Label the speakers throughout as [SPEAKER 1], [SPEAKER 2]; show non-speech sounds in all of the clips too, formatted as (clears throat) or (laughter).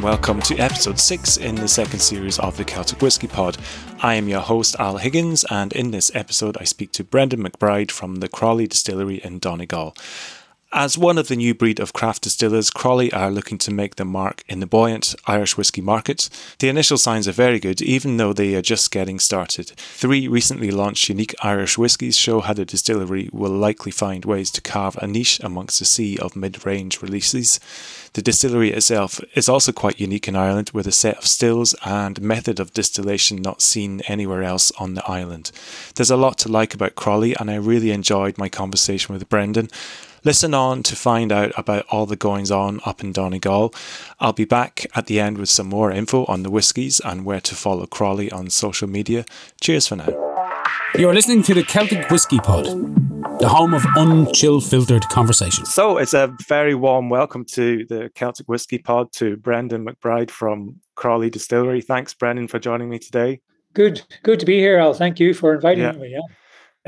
[SPEAKER 1] and welcome to episode 6 in the second series of the Celtic Whisky Pod. I am your host, Al Higgins, and in this episode, I speak to Brendan McBride from the Crolly Distillery in Donegal. As one of the new breed of craft distillers, Crolly are looking to make their mark in the buoyant Irish whiskey market. The initial signs are very good, even though they are just getting started. Three recently launched unique Irish whiskies show how the distillery will likely find ways to carve a niche amongst the sea of mid range releases. The distillery itself is also quite unique in Ireland, with a set of stills and method of distillation not seen anywhere else on the island. There's a lot to like about Crolly, and I really enjoyed my conversation with Brendan. Listen on to find out about all the goings on up in Donegal. I'll be back at the end with some more info on the whiskies and where to follow Crolly on social media. Cheers for now.
[SPEAKER 2] You're listening to the Celtic Whisky Pod, the home of unchill filtered conversation.
[SPEAKER 1] So it's a very warm welcome to the Celtic Whisky Pod to Brendan McBride from Crolly Distillery. Thanks, Brendan, for joining me today.
[SPEAKER 3] Good, good to be here, Al. Thank you for inviting
[SPEAKER 1] Yeah.
[SPEAKER 3] me. Yeah.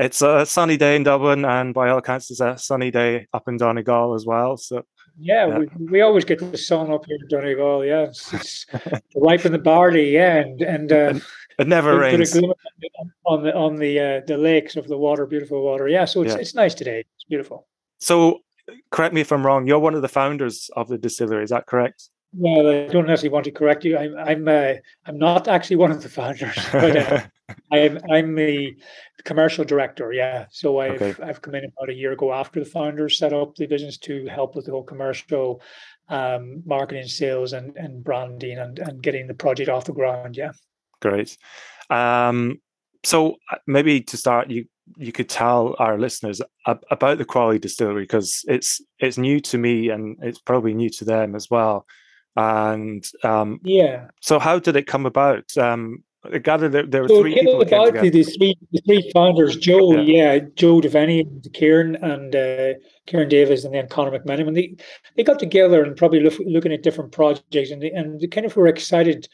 [SPEAKER 1] It's a sunny day in Dublin, and by all accounts, it's a sunny day up in Donegal as well. So
[SPEAKER 3] Yeah,
[SPEAKER 1] Yeah.
[SPEAKER 3] We, we always get the sun up here in Donegal. Yeah, it's, it's ripen the barley. Yeah, and and uh,
[SPEAKER 1] it never rains.
[SPEAKER 3] on the on the uh, the lakes of the water, beautiful water. Yeah, so it's
[SPEAKER 1] Yeah.
[SPEAKER 3] it's nice today. It's beautiful.
[SPEAKER 1] So, correct me if I'm wrong. You're one of the founders of the distillery. Is that correct?
[SPEAKER 3] Well, I don't necessarily want to correct you. I'm I'm uh, I'm not actually one of the founders, (laughs) but uh, I'm I'm the commercial director. Yeah, so I've
[SPEAKER 1] Okay.
[SPEAKER 3] I've come in about a year ago after the founders set up the business to help with the whole commercial, um, marketing, sales, and and branding, and and getting the project off the ground. Yeah.
[SPEAKER 1] Great. Um, so uh, maybe to start, you you could tell our listeners ab- about the Crolly Distillery because it's it's new to me and it's probably new to them as well. And um,
[SPEAKER 3] Yeah.
[SPEAKER 1] so, how did it come about? Um, I gather there, there were
[SPEAKER 3] So
[SPEAKER 1] three
[SPEAKER 3] came
[SPEAKER 1] people came
[SPEAKER 3] about the,
[SPEAKER 1] together.
[SPEAKER 3] the three the three founders, Joe,
[SPEAKER 1] Yeah.
[SPEAKER 3] yeah, Joe Devaney, and Kieran, and uh, Kieran Davis, and then Connor McMenamin. And they they got together and probably look, looking at different projects, and they, and they kind of were excited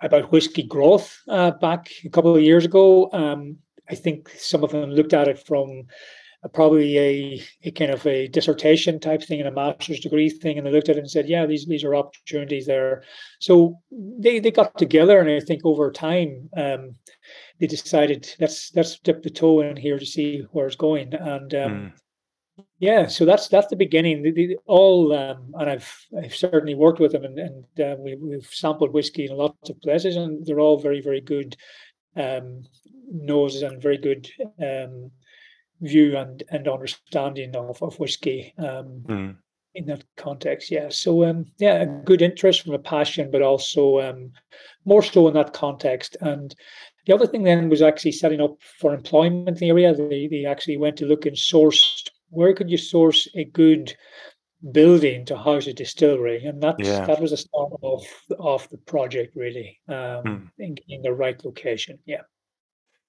[SPEAKER 3] about whiskey growth uh, back a couple of years ago. Um, I think some of them looked at it from probably a, a kind of a dissertation type thing and a master's degree thing, and they looked at it and said, "Yeah, these these are opportunities there." So they they got together, and I think over time um, they decided let's let's dip the toe in here to see where it's going, and um,
[SPEAKER 1] Mm,
[SPEAKER 3] yeah, so that's that's the beginning. All um, and I've I've certainly worked with them, and and uh, we, we've sampled whiskey in lots of places, and they're all very very good um, noses and very good um, view and and understanding of of whiskey. Um,
[SPEAKER 1] mm,
[SPEAKER 3] in that context, yeah. So um yeah, a good interest from a passion, but also um more so in that context. And the other thing then was actually setting up for employment in the area. They they actually went to look and sourced where could you source a good building to house a distillery, and that's
[SPEAKER 1] Yeah.
[SPEAKER 3] that was a start of of the project really. Um,
[SPEAKER 1] Hmm.
[SPEAKER 3] in, in the right location, yeah.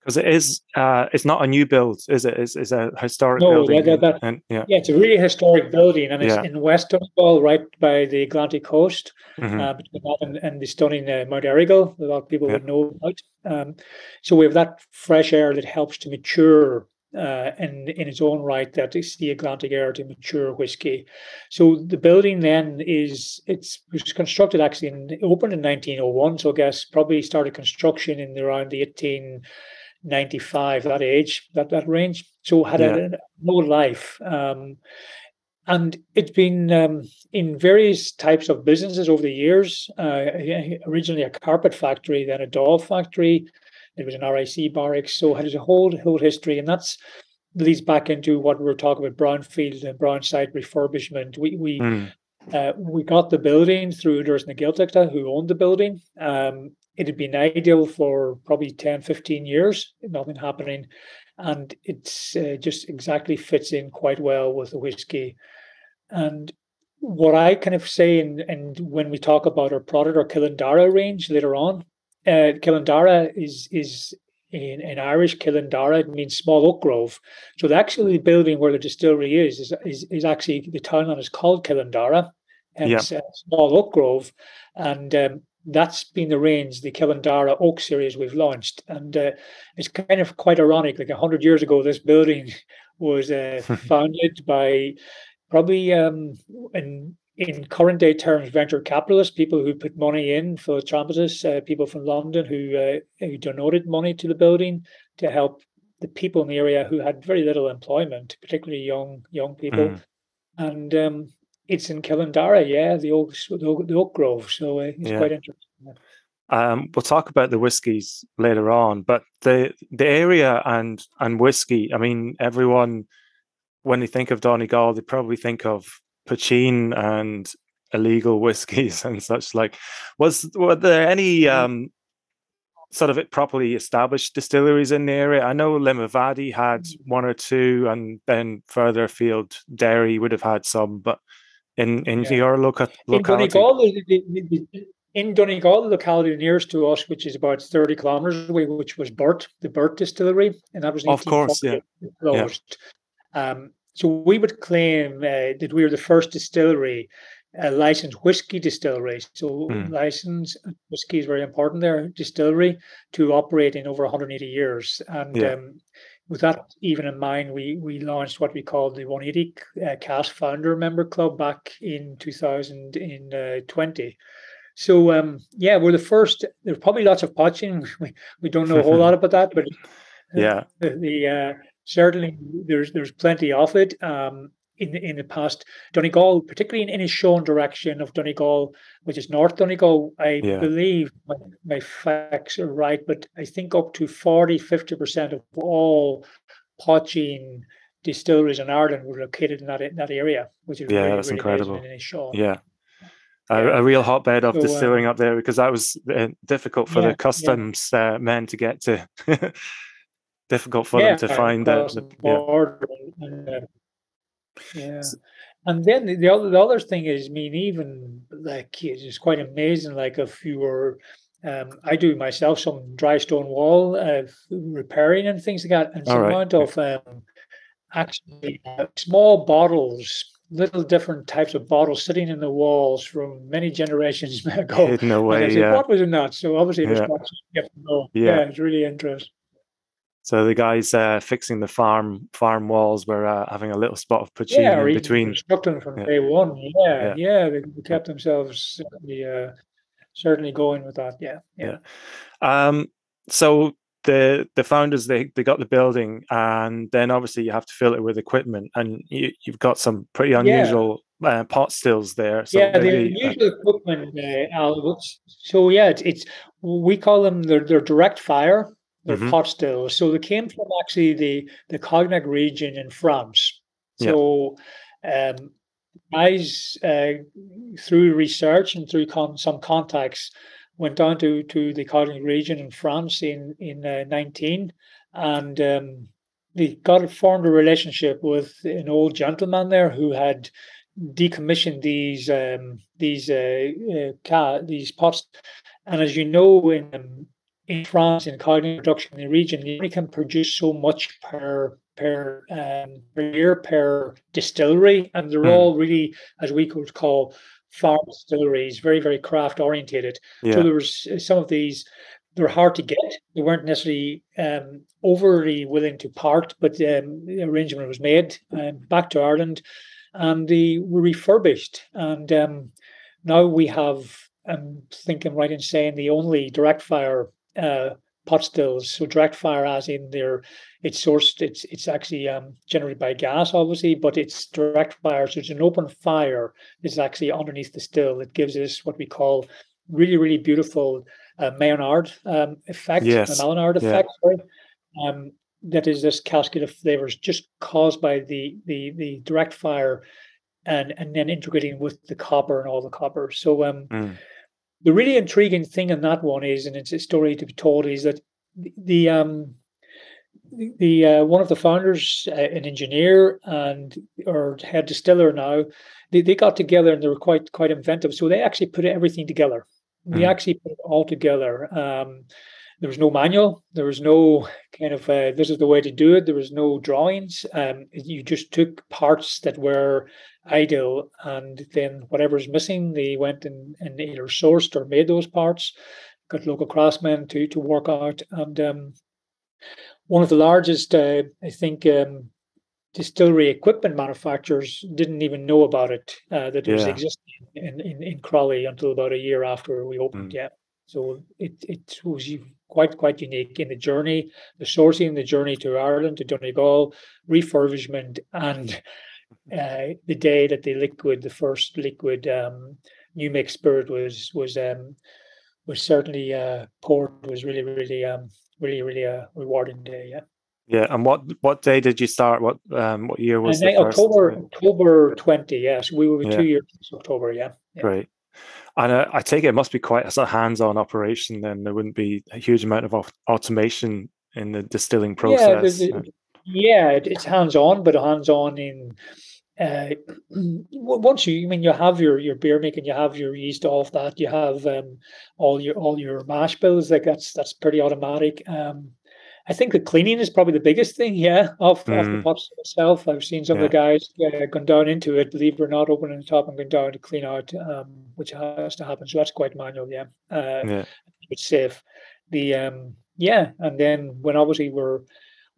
[SPEAKER 1] Because it is uh, it's not a new build, is it? It's, it's a historic
[SPEAKER 3] No,
[SPEAKER 1] building.
[SPEAKER 3] that- that-
[SPEAKER 1] and, yeah.
[SPEAKER 3] Yeah, it's a really historic building, and it's
[SPEAKER 1] Yeah.
[SPEAKER 3] in West Donegal, right by the Atlantic coast.
[SPEAKER 1] mhm,
[SPEAKER 3] uh, between that and, and the stunning uh, Mount Errigal that a lot of people
[SPEAKER 1] Yeah.
[SPEAKER 3] would know about. Um, so we have that fresh air that helps to mature uh, in in its own right. That is the Atlantic air to mature whiskey. So the building then is it's it was constructed actually in opened in 1901. So I guess probably started construction in around the 1895 that age that that range. So had
[SPEAKER 1] Yeah.
[SPEAKER 3] a, old life. Um, and it's been um, in various types of businesses over the years. Uh, originally a carpet factory, then a doll factory. It was an RIC barracks, so it has a whole whole history, and that's leads back into what we were talking about brownfield and brown site refurbishment. We we
[SPEAKER 1] mm,
[SPEAKER 3] uh, we got the building through Údarás na Gaeltachta, who owned the building. Um, it had been ideal for probably 10, 15 years, nothing happening. And it's uh, just exactly fits in quite well with the whiskey. And what I kind of say, and, and when we talk about our product, our Killandara range later on, uh, is is in, in Irish Killandara, it means small oak grove. So the actually building where the distillery is is is, is actually the townland is called Killandara, hence uh, small oak grove, and um, that's been the range, the Killandara Oak series we've launched, and uh, it's kind of quite ironic. Like a hundred years ago, this building (laughs) was uh, (laughs) founded by probably um, in in current day terms, venture capitalists, people who put money in, for philanthropists, uh, people from London who, uh, who donated money to the building to help the people in the area who had very little employment, particularly young young people. Mm. And um, it's in Killandara, yeah, the oak, the oak, the oak grove. So uh, it's yeah. quite interesting.
[SPEAKER 1] Um, we'll talk about the whiskies later on, but the the area and and whiskey. I mean, everyone when they think of Donegal, they probably think of poitín and illegal (laughs) whiskies and such. Like, was were there any mm. um, sort of properly established distilleries in the area? I know Limavady had mm. one or two, and then further afield, Derry would have had some, but in in yeah. your local locality.
[SPEAKER 3] In Donegal, the, the, the, in Donegal, the locality nearest to us, which is about 30 kilometers away, which was Birth, the Birth Distillery, and that was
[SPEAKER 1] of course, yeah.
[SPEAKER 3] closed. Yeah. Um, so we would claim uh, that we were the first distillery, a licensed whiskey distillery. So mm. license whiskey is very important there, distillery to operate in over 180 years. And yeah. um, with that even in mind, we we launched what we called the 180 uh, Cask Founder Member Club back in 2020. So um, yeah, we're the first. There's probably lots of poitín. (laughs) We we don't know a whole lot about that, but (laughs)
[SPEAKER 1] yeah,
[SPEAKER 3] the, (laughs) the uh, certainly there's there's plenty of it. Um, in the, in the past, Donegal, particularly in Inishowen direction of Donegal, which is North Donegal, I yeah. believe my, my, facts are right, but I think up to 40, 50% of all poitín distilleries in Ireland were located in that in that area, which is
[SPEAKER 1] yeah,
[SPEAKER 3] really,
[SPEAKER 1] that's
[SPEAKER 3] really
[SPEAKER 1] incredible. Yeah, a, a, real hotbed of so, distilling um, up there because that was uh, difficult for yeah, the customs yeah. uh, men to get to. (laughs) difficult for them to find that.
[SPEAKER 3] The, yeah. And then the, the other the other thing is, I mean, even like it's quite amazing. Like if you were, um, I do myself some dry stone wall uh, repairing and things like that, and some right. amount of um, actually uh, small bottles little different types of bottles sitting in the walls from many generations (laughs) ago.
[SPEAKER 1] Hidden away, said, yeah.
[SPEAKER 3] What was in that? So obviously, yeah. yeah. yeah, it's really interesting.
[SPEAKER 1] So the guys uh, fixing the farm farm walls were uh, having a little spot of poitín yeah, in between.
[SPEAKER 3] Constructing from yeah. day one. Yeah, yeah, yeah. They, kept themselves certainly, uh, certainly going with that. Yeah,
[SPEAKER 1] yeah. Um, so the the founders they they got the building and then obviously you have to fill it with equipment and you, you've got some pretty unusual yeah. uh, pot stills there
[SPEAKER 3] so yeah maybe, the unusual uh, equipment uh, Al, so yeah it's, it's, we call them they're, they're direct fire they're mm-hmm. pot stills so they came from actually the the cognac region in france so yeah. um guys uh, through research and through con- some contacts went down to to the Cognac region in France in in uh, 19, and um, they got formed a relationship with an old gentleman there who had decommissioned these um, these uh, uh, ca- these pots, and as you know in um, in France in cognac production in the region, you only can produce so much per per um, per year per distillery, and they're mm. all really, as we could call, farm distilleries, very, very craft orientated. Yeah. So there was uh, some of these, they were hard to get. They weren't necessarily um, overly willing to part, but um, the arrangement was made um, back to Ireland and they were refurbished. And um, now we have, I'm thinking right in saying, the only direct fire uh, pot stills. So direct fire, as in their, it's sourced. It's it's actually um, generated by gas, obviously, but it's direct fire. So it's an open fire. It's actually underneath the still. It gives us what we call really really beautiful uh, Maillard um, effect.
[SPEAKER 1] Yes.
[SPEAKER 3] A Maillard effect. Yeah. Um, that is this cascade of flavors just caused by the the the direct fire and and then integrating with the copper and all the copper. So um mm the really intriguing thing in that one is, and it's a story to be told, is that the, the um the uh, one of the founders, uh, an engineer and or head distiller now, they, they got together and they were quite quite inventive. So they actually put everything together. Mm. They actually put it all together. Um, there was no manual. There was no kind of uh, this is the way to do it. There was no drawings. Um, you just took parts that were ideal, and then whatever's missing, they went and, and either sourced or made those parts. Got local craftsmen to to work out, and um, one of the largest, uh, I think, um, distillery equipment manufacturers didn't even know about it uh, that it was existing in, in, in Crolly until about a year after we opened.
[SPEAKER 1] Mm.
[SPEAKER 3] Yeah, so it it was quite quite unique in the journey, the sourcing, the journey to Ireland to Donegal, refurbishment, and uh, the day that the liquid, the first liquid um, new make spirit was was um, was certainly uh, poured was really really um, really really a rewarding day. Yeah.
[SPEAKER 1] Yeah. And what what day did you start? What um what year was
[SPEAKER 3] then
[SPEAKER 1] first?
[SPEAKER 3] October October twenty, yes. We were
[SPEAKER 1] Yeah.
[SPEAKER 3] two years October, yeah. yeah.
[SPEAKER 1] Great. And uh, I take it, it must be quite a hands-on operation. Then there wouldn't be a huge amount of automation in the distilling
[SPEAKER 3] Yeah,
[SPEAKER 1] process.
[SPEAKER 3] the- yeah, it, it's hands on, but hands on in uh, (clears throat) once you, I mean, you have your your beer making, you have your yeast off that, you have um, all your all your mash bills. Like that's that's pretty automatic. Um, I think the cleaning is probably the biggest thing. Yeah, of, of the
[SPEAKER 1] Mm.
[SPEAKER 3] pots itself. I've seen some of the guys uh, gone down into it, believe it or not, opening the top and going down to clean out, um, which has to happen. So that's quite manual. Yeah. Uh,
[SPEAKER 1] yeah.
[SPEAKER 3] it's safe. The um yeah, and then when obviously we're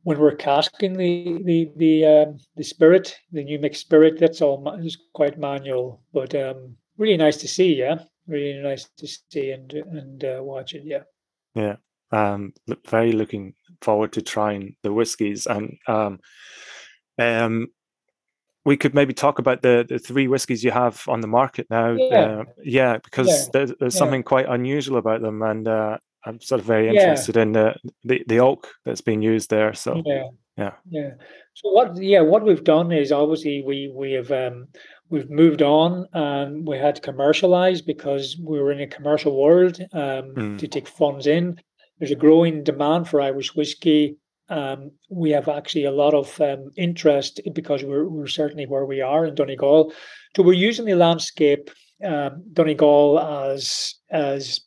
[SPEAKER 3] when we're casking the the the um the spirit, the new make spirit, that's all is quite manual, but um really nice to see. Yeah, really nice to see and and uh, watch it. Yeah.
[SPEAKER 1] Yeah. Um, very looking forward to trying the whiskies and um, um, we could maybe talk about the the three whiskies you have on the market now.
[SPEAKER 3] Yeah.
[SPEAKER 1] Uh, yeah, because
[SPEAKER 3] Yeah.
[SPEAKER 1] there's, there's
[SPEAKER 3] Yeah.
[SPEAKER 1] something quite unusual about them, and uh, I'm sort of very
[SPEAKER 3] Yeah.
[SPEAKER 1] interested in the, the the oak that's being used there. So
[SPEAKER 3] Yeah.
[SPEAKER 1] yeah.
[SPEAKER 3] Yeah. So what yeah, what we've done is obviously we we have um we've moved on and we had to commercialize because we were in a commercial world um
[SPEAKER 1] Mm.
[SPEAKER 3] to take funds in. There's a growing demand for Irish whiskey. Um, we have actually a lot of um, interest because we're, we're certainly where we are in Donegal. So we're using the landscape um, Donegal as as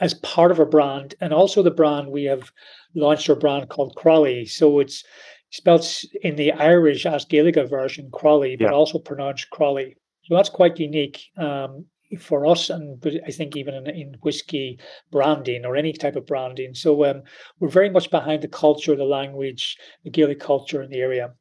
[SPEAKER 3] as part of a brand, and also the brand we have launched our brand called Crolly. So it's spelled in the Irish as Gaelic version Croithlí, but
[SPEAKER 1] Yeah.
[SPEAKER 3] also pronounced Crolly. So that's quite unique um, for us, and I think even in, in whiskey branding or any type of branding. So um, we're very much behind the culture, the language, the Gaelic culture in the area.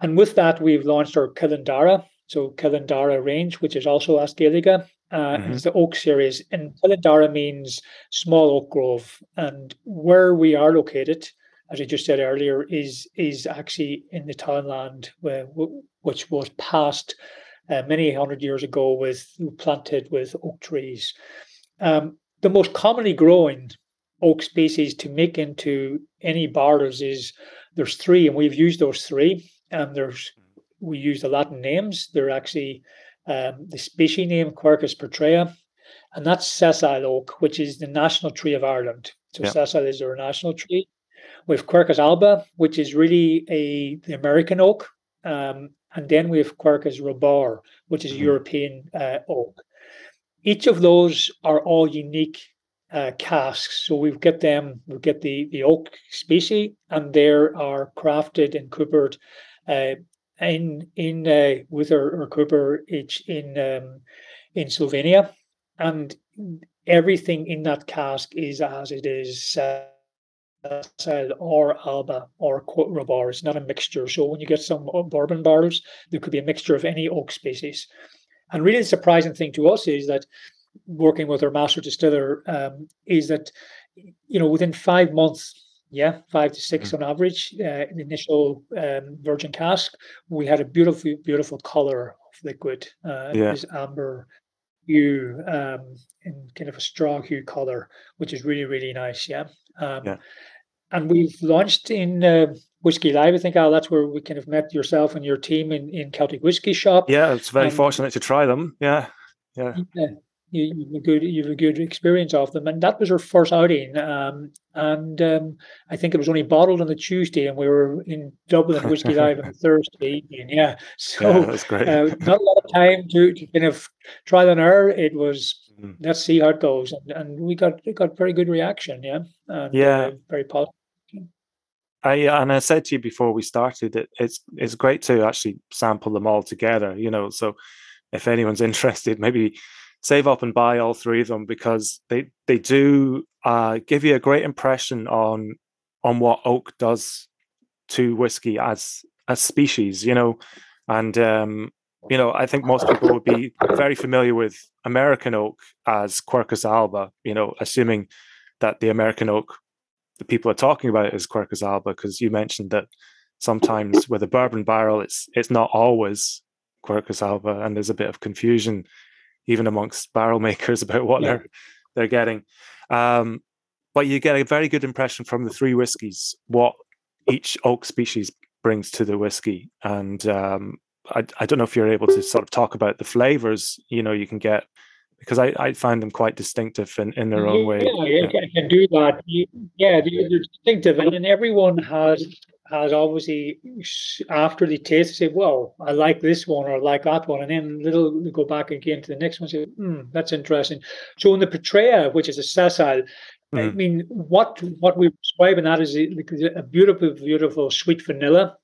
[SPEAKER 3] And with that, we've launched our Kilindara, so Kilindara range, which is also as Gaelica. Uh,
[SPEAKER 1] Mhm.
[SPEAKER 3] It's the oak series, and Kilindara means small oak grove. And where we are located, as I just said earlier, is is actually in the townland where, which was past uh, many hundred years ago with planted with oak trees. Um, the most commonly growing oak species to make into any barrels is there's three, and we've used those three. And there's we use the Latin names. They're actually um, the species name Quercus petraea, and that's sessile oak, which is the national tree of Ireland. So
[SPEAKER 1] Yeah.
[SPEAKER 3] sessile is our national tree. We have Quercus alba, which is really a the American oak, um, and then we have Quercus robur, which is
[SPEAKER 1] Mhm.
[SPEAKER 3] European uh, oak. Each of those are all unique uh, casks. So we've got them, we get the the oak species, and they are crafted and coopered uh, in in uh, with our, our cooper in um, in Slovenia, and everything in that cask is as it is. Uh, or Alba or Robur. It's not a mixture. So when you get some bourbon barrels, there could be a mixture of any oak species. And really, the surprising thing to us is that working with our master distiller um, is that you know within five months, yeah, five to six on average, uh, in the initial um, virgin cask, we had a beautiful, beautiful color of liquid. Uh,
[SPEAKER 1] Yeah.
[SPEAKER 3] This amber hue um, in kind of a straw hue color, which is really, really nice. Yeah. Um,
[SPEAKER 1] Yeah.
[SPEAKER 3] And we've launched in uh, Whiskey Live. I think Al, that's where we kind of met yourself and your team in, in Celtic Whiskey Shop.
[SPEAKER 1] Yeah, it's very
[SPEAKER 3] Um,
[SPEAKER 1] fortunate to try them. Yeah. Yeah.
[SPEAKER 3] Yeah, you, you've a good you've a good experience of them, and that was our first outing. Um, and um, I think it was only bottled on the Tuesday, and we were in Dublin Whiskey Live on (laughs) Thursday evening. Yeah, so
[SPEAKER 1] yeah, that's great.
[SPEAKER 3] uh, not a lot of time to, to kind of trial and error. It was
[SPEAKER 1] Mm.
[SPEAKER 3] let's see how it goes, and, and we got got very good reaction. Yeah, and,
[SPEAKER 1] Yeah.
[SPEAKER 3] uh, very positive.
[SPEAKER 1] I and I said to you before we started that it's it's great to actually sample them all together, you know. So if anyone's (laughs) interested, maybe save up and buy all three of them because they they do uh, give you a great impression on on what oak does to whiskey as a species, you know, and um, you know, I think most people would be very familiar with American oak as Quercus alba, you know, assuming that the American oak the people are talking about is Quercus alba, because you mentioned that sometimes with a bourbon barrel, it's it's not always Quercus alba, and there's a bit of confusion even amongst barrel (laughs) makers about what yeah. they're they're getting. Um, but you get a very good impression from the three whiskies what each oak species brings to the whiskey, and um, I, I don't know if you're able to sort of talk about the flavors. You know, you can get because I, I find them quite distinctive in, in their own
[SPEAKER 3] yeah,
[SPEAKER 1] way.
[SPEAKER 3] Yeah, I can do that. Yeah, they're distinctive, and then everyone has has obviously after the taste say, "Well, I like this one or I like that one," and then little go back again to the next one. Say, hmm, "That's interesting." So in the Petraea, which is a sessile, mm. I mean, what what we describe in that is a, a beautiful, beautiful sweet vanilla,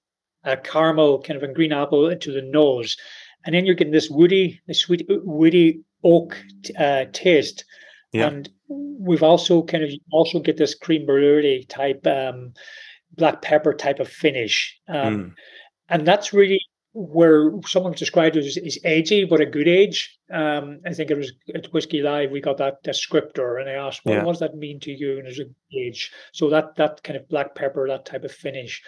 [SPEAKER 3] a caramel kind of a green apple into the nose, and then you're getting this woody, this sweet woody oak uh, taste. Yeah. And we've also kind of also get this cream brulee type um, black pepper type of finish. Um, mm. And that's really where someone described it as, as edgy, but a good age. Um, I think it was at Whiskey Live, we got that descriptor and I asked, well, yeah. what does that mean to you? And there's a age. So that that kind of black pepper, that type of finish.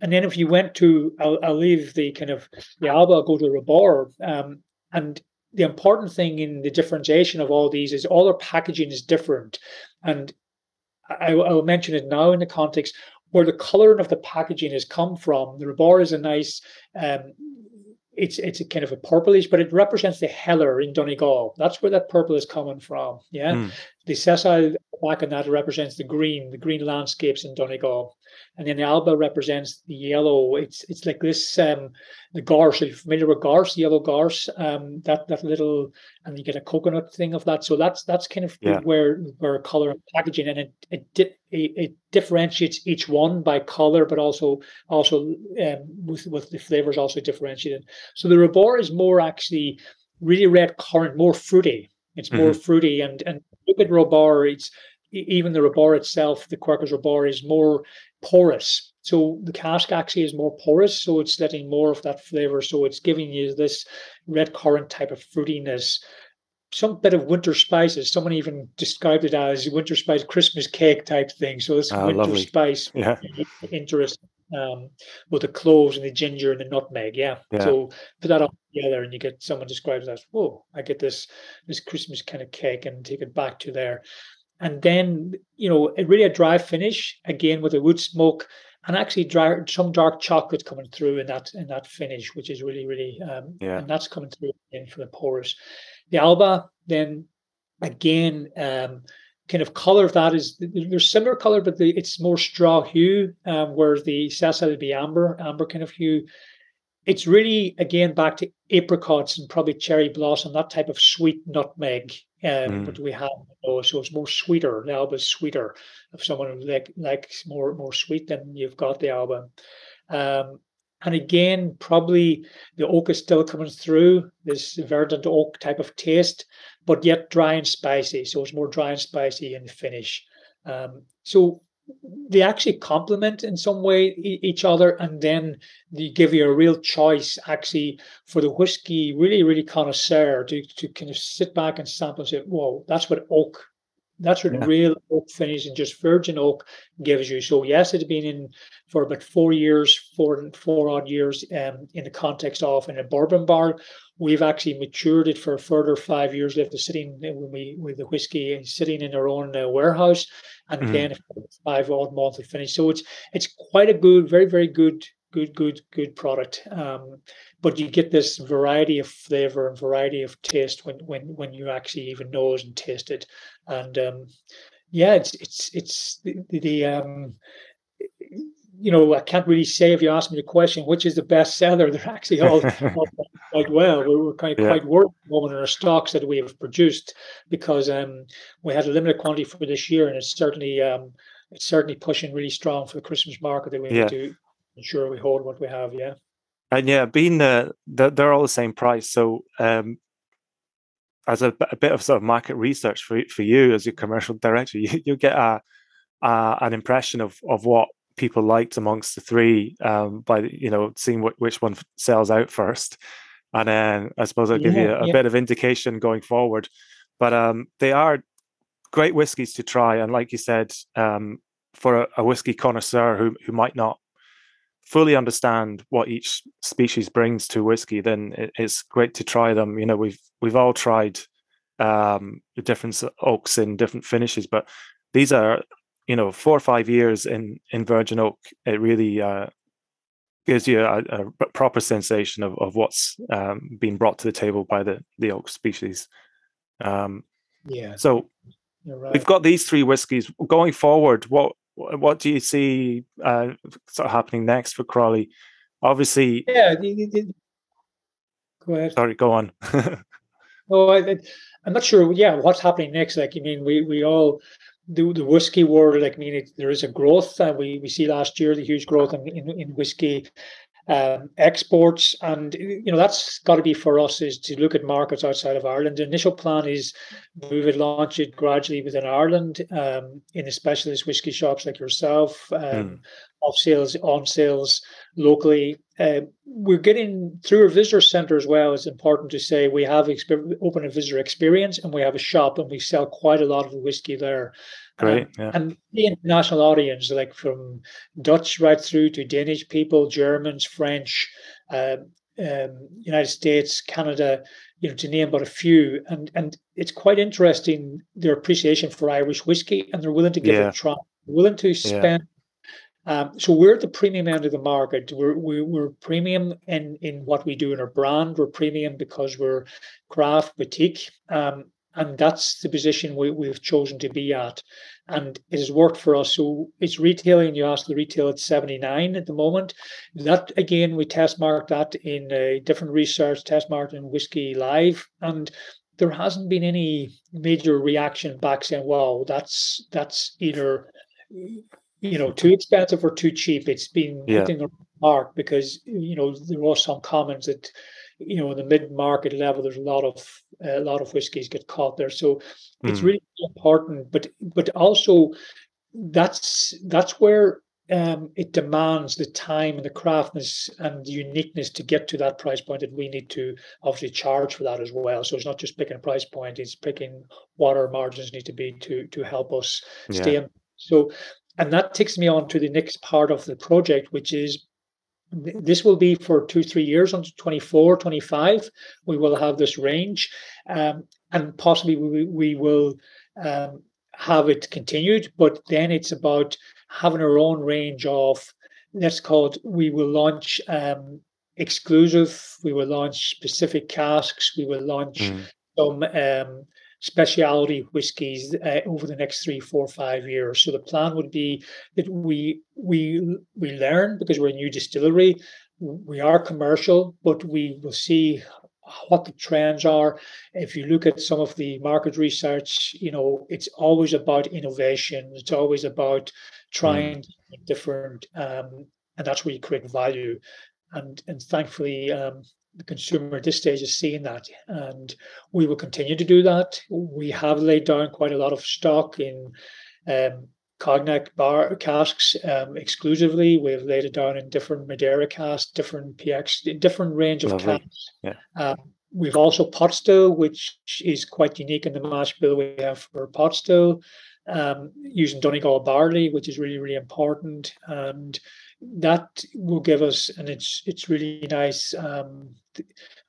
[SPEAKER 3] And then if you went to, I'll, I'll leave the kind of the Alba, I'll go to Robur. Um, and the important thing in the differentiation of all these is all their packaging is different. And I, I will mention it now in the context where the coloring of the packaging has come from. The Robur is a nice, um, it's it's a kind of a purplish, but it represents the heller in Donegal. That's where that purple is coming from. Yeah, mm. the sessile back on that represents the green, the green landscapes in Donegal and then the alba represents the yellow. It's it's like this um the gorse. Are you familiar with gorse? Yellow gorse. Um, that that little, and you get a coconut thing of that. So that's that's kind of yeah. where where color and packaging, and it it, it it differentiates each one by color, but also also um, with with the flavors also differentiated. So the Robur is more actually really red currant, more fruity. It's more mm-hmm. fruity, and and look at Robur. It's even the Robur itself, the Quercus Robur, is more porous. So the cask actually is more porous, so it's letting more of that flavor. So it's giving you this red currant type of fruitiness, some bit of winter spices. Someone even described it as winter spice Christmas cake type thing. So it's oh, winter lovely. spice, (laughs)
[SPEAKER 1] yeah,
[SPEAKER 3] interesting. Um, with the cloves and the ginger and the nutmeg, yeah. yeah. So put that all together, and you get someone describes as, "Whoa, I get this this Christmas kind of cake," and take it back to there and then you know really a dry finish again with a wood smoke and actually dry, some dark chocolate coming through in that in that finish which is really really um, yeah. and that's coming through again for the porous. The alba then again um, kind of color of that is there's similar color but the, it's more straw hue um, whereas the sessile would be amber amber kind of hue it's really again back to apricots and probably cherry blossom that type of sweet nutmeg um, mm. but we have those, so it's more sweeter. The Alba is sweeter. If someone like likes more more sweet, then you've got the Alba. Um, and again, probably the oak is still coming through this verdant oak type of taste, but yet dry and spicy. So it's more dry and spicy in the finish. Um, so they actually complement in some way each other and then they give you a real choice actually for the whiskey really really connoisseur to, to kind of sit back and sample and say whoa that's what oak that's what yeah. real oak finish and just virgin oak gives you. So yes, it's been in for about four years, four four odd years, um, in the context of in a bourbon bar. We've actually matured it for a further five years. Left it sitting when we with the whiskey sitting in our own uh, warehouse, and mm-hmm. then five odd months of finish. So it's it's quite a good, very very good, good good good product. Um, but you get this variety of flavor and variety of taste when when when you actually even nose and taste it, and um, yeah, it's it's it's the, the um, you know, I can't really say if you ask me the question, which is the best seller. (laughs) They're actually all, (laughs) all quite well. We're, we're quite, yeah. quite worried at the moment in our stocks that we have produced because um, we had a limited quantity for this year, and it's certainly um, it's certainly pushing really strong for the Christmas market that we yeah. need to ensure we hold what we have. Yeah,
[SPEAKER 1] and yeah, being the, the they're all the same price, so um, as a, a, bit of sort of market research for for you as your commercial director, (laughs) you, you get a, a an impression of of what people liked amongst the three um, by you know seeing what, which one sells out first, and then I suppose I'll give yeah, you a, a yeah. bit of indication going forward. But um, they are great whiskies to try, and like you said, um, for a, a whiskey connoisseur who who might not fully understand what each species brings to whiskey, then it, it's great to try them. You know, we've we've all tried um, different oaks in different finishes, but these are you know four or five years in in virgin oak. It really uh, gives you a, a, proper sensation of, of what's um, being brought to the table by the the oak species. Um,
[SPEAKER 3] yeah.
[SPEAKER 1] So right. we've got these three whiskies going forward. What what do you see uh, sort of happening next for Crolly? Obviously,
[SPEAKER 3] yeah. Go ahead.
[SPEAKER 1] Sorry, go on. (laughs)
[SPEAKER 3] oh, I, I'm not sure. Yeah, what's happening next? Like, I mean, we we all the the whiskey world. Like, I mean, it, there is a growth, and we we see last year the huge growth in in, in whiskey um, exports, and you know that's got to be for us is to look at markets outside of Ireland. The initial plan is we would launch it gradually within Ireland um, in the specialist whiskey shops like yourself, um, mm. off sales, on sales locally. Uh, we're getting through our visitor center as well. It's important to say we have exper- open a visitor experience and we have a shop and we sell quite a lot of the whiskey there.
[SPEAKER 1] Great. Yeah.
[SPEAKER 3] And the international audience, like from Dutch right through to Danish people, Germans, French, uh, um, United States, Canada, you know, to name but a few. And and it's quite interesting their appreciation for Irish whiskey, and they're willing to give yeah. it a try, willing to spend. Yeah. Um, so we're at the premium end of the market. We're, we're, we're premium in in what we do in our brand. We're premium because we're craft boutique. Um, and that's the position we, we've chosen to be at. And it has worked for us. So it's retailing you ask the retail at 79 at the moment. That again we test marked that in a different research test marked in whiskey live. And there hasn't been any major reaction back saying wow that's that's either you know too expensive or too cheap. It's been yeah. hitting a mark because you know there was some comments that you know, in the mid market level, there's a lot of a lot of whiskies get caught there. So mm. it's really important, but but also that's that's where um, it demands the time and the craftness and the uniqueness to get to that price point that we need to obviously charge for that as well. So it's not just picking a price point; it's picking what our margins need to be to to help us yeah. stay. In. So, and that takes me on to the next part of the project, which is this will be for two three years until 24 25 we will have this range um, and possibly we, we will um, have it continued but then it's about having our own range of let's call it we will launch um, exclusive we will launch specific casks we will launch mm. some um, specialty whiskies uh, over the next three, four, five years. So the plan would be that we we we learn because we're a new distillery. We are commercial, but we will see what the trends are. If you look at some of the market research, you know, it's always about innovation. It's always about trying mm. different, um, and that's where you create value. And and thankfully, um, the consumer at this stage is seeing that, and we will continue to do that. We have laid down quite a lot of stock in um, cognac bar casks um, exclusively. We've laid it down in different Madeira casks, different PX, different range of Lovely. casks.
[SPEAKER 1] Yeah.
[SPEAKER 3] Um, we've also pot still, which is quite unique in the mash bill we have for pot still, um, using Donegal barley, which is really really important and that will give us, and it's it's really nice. Um,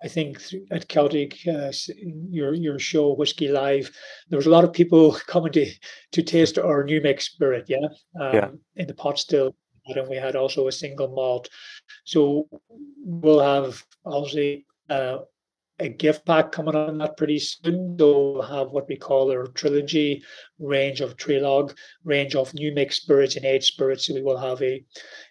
[SPEAKER 3] I think at Celtic, uh, your your show Whiskey Live, there was a lot of people (laughs) coming to to taste our new make spirit, yeah, um,
[SPEAKER 1] yeah.
[SPEAKER 3] in the pot still, and we had also a single malt. So we'll have obviously uh, a gift pack coming on that pretty soon. So we'll have what we call our trilogy range of trilog, range of new make spirits and aged spirits. So we will have a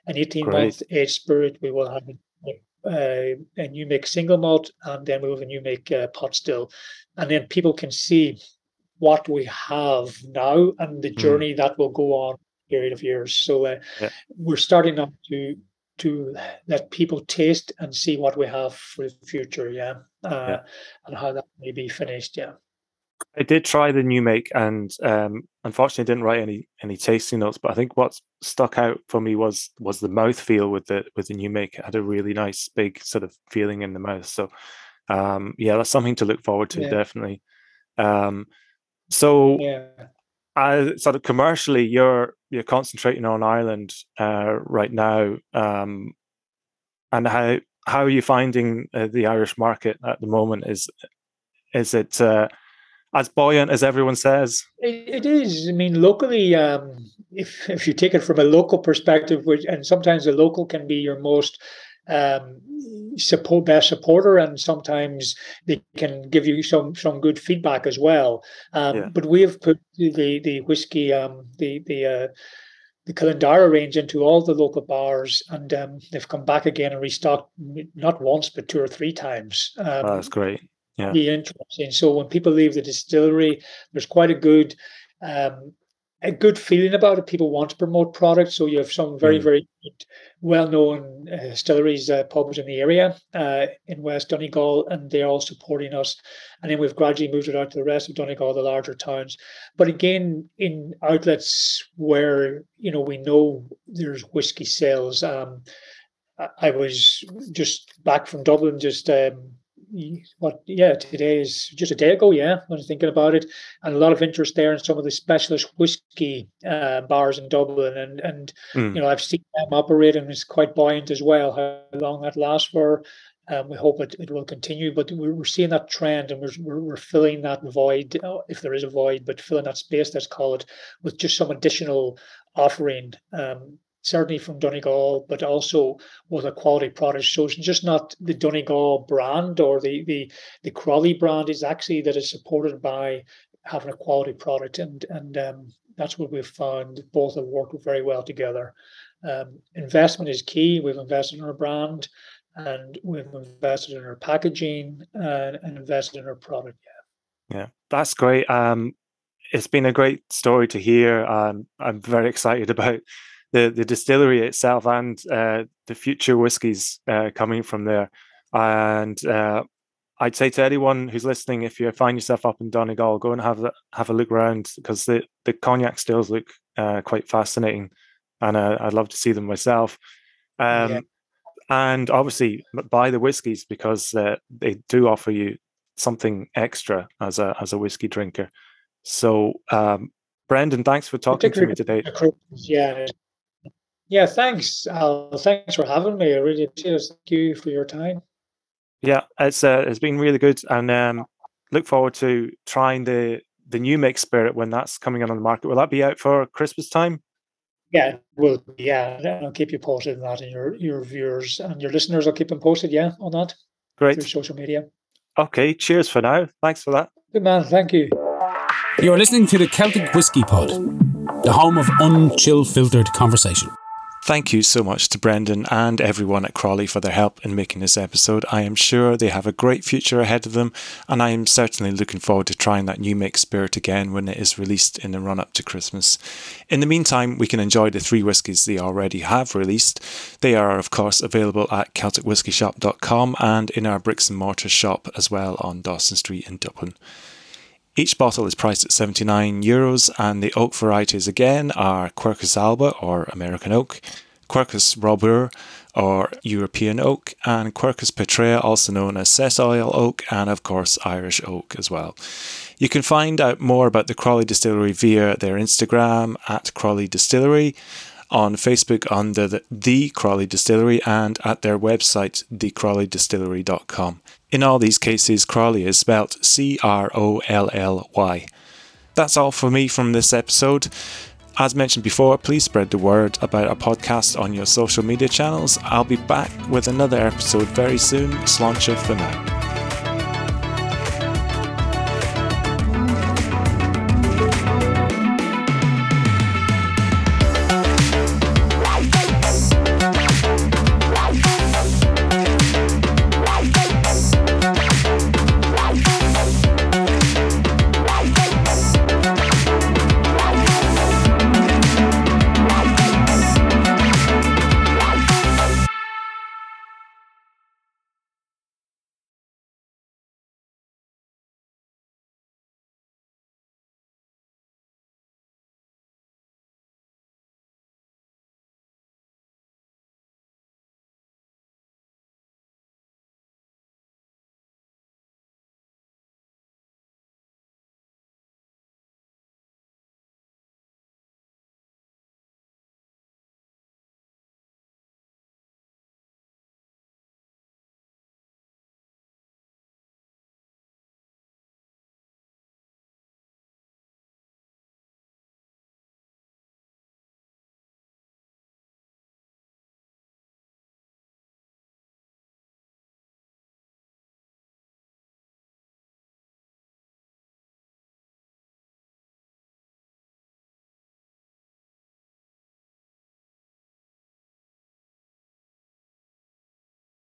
[SPEAKER 3] an 18 month aged spirit. We will have a, a, a, new make single malt, and then we will have a new make uh, pot still. And then people can see what we have now and the hmm. journey mm. that will go on period of years. So uh, yeah. we're starting now to to let people taste and see what we have for the future, yeah, uh, yeah. and how that may be finished, yeah.
[SPEAKER 1] I did try the new make, and um, unfortunately, didn't write any any tasting notes. But I think what stuck out for me was was the mouth feel with the with the new make. It had a really nice big sort of feeling in the mouth. So um, yeah, that's something to look forward to, yeah. definitely. Um, so yeah. Uh, sort of commercially, you're you're concentrating on Ireland uh, right now, um, and how how are you finding uh, the Irish market at the moment? Is is it uh, as buoyant as everyone says?
[SPEAKER 3] it, it is. I mean, locally, um, if if you take it from a local perspective, which and sometimes the local can be your most um, support best supporter, and sometimes they can give you some some good feedback as well. Um, yeah. But we have put the the whiskey, um, the the uh, the Kilindara range into all the local bars, and um, they've come back again and restocked not once but two or three times. Um,
[SPEAKER 1] oh, that's great. Yeah,
[SPEAKER 3] interesting. So when people leave the distillery, there's quite a good um, a good feeling about it. People want to promote products, so you have some very, mm. very well-known uh, distilleries, uh, pubs in the area uh, in West Donegal, and they're all supporting us. And then we've gradually moved it out to the rest of Donegal, the larger towns. But again, in outlets where you know we know there's whiskey sales. Um, I was just back from Dublin just um, what yeah today is just a day ago yeah when i was thinking about it. And a lot of interest there in some of the specialist whiskey uh, bars in dublin. And and mm. you know i've seen them operate and it's quite buoyant as well how long that lasts for. Um, we hope it, it will continue but we're, we're seeing that trend and we're, we're, we're filling that void uh, if there is a void but filling that space let's call it with just some additional offering um, certainly from Donegal, but also with a quality product. So it's just not the Donegal brand or the the the Crolly brand is actually that is supported by having a quality product, and and um, that's what we've found. Both have worked very well together. Um, investment is key. We've invested in our brand, and we've invested in our packaging and, and invested in our product.
[SPEAKER 1] Yeah, yeah, that's great. Um, it's been a great story to hear. Um, I'm very excited (laughs) about the the distillery itself and uh, the future whiskies uh, coming from there. And uh, I'd say to anyone who's listening, if you find yourself up in Donegal, go and have a, have a look around because the the cognac stills look uh, quite fascinating, and uh, I'd love to see them myself. Um, yeah. And obviously, buy the whiskies because uh, they do offer you something extra as a as a whiskey drinker. So, um, Brendan, thanks for talking to me today.
[SPEAKER 3] Yeah, yeah, thanks, Al. Thanks for having me. I really appreciate it. Thank you for your time.
[SPEAKER 1] Yeah, it's uh, it's been really good, and um, look forward to trying the the new Make Spirit when that's coming out on the market. Will that be out for Christmas time?
[SPEAKER 3] Yeah, will yeah. I'll keep you posted on that, and your your viewers and your listeners. I'll keep them posted. Yeah, on that.
[SPEAKER 1] Great.
[SPEAKER 3] Through social media.
[SPEAKER 1] Okay. Cheers for now. Thanks for that.
[SPEAKER 3] Good man. Thank you.
[SPEAKER 2] You're listening to the Celtic Whisky Pod, the home of unchill filtered conversation.
[SPEAKER 1] Thank you so much to Brendan and everyone at Crolly for their help in making this episode. I am sure they have a great future ahead of them, and I am certainly looking forward to trying that new make spirit again when it is released in the run up to Christmas. In the meantime, we can enjoy the three whiskies they already have released. They are, of course, available at CelticWhiskyShop.com and in our bricks and mortar shop as well on Dawson Street in Dublin. Each bottle is priced at 79 euros, and the oak varieties again are Quercus alba or American oak, Quercus robur or European oak, and Quercus petraea, also known as sessile oak, and of course Irish oak as well. You can find out more about the Crolly Distillery via their Instagram at Crolly Distillery on Facebook under the, the Crolly Distillery and at their website, thecrollydistillery.com. In all these cases, Crolly is spelt C R O L L Y. That's all for me from this episode. As mentioned before, please spread the word about our podcast on your social media channels. I'll be back with another episode very soon. Sláinte for now.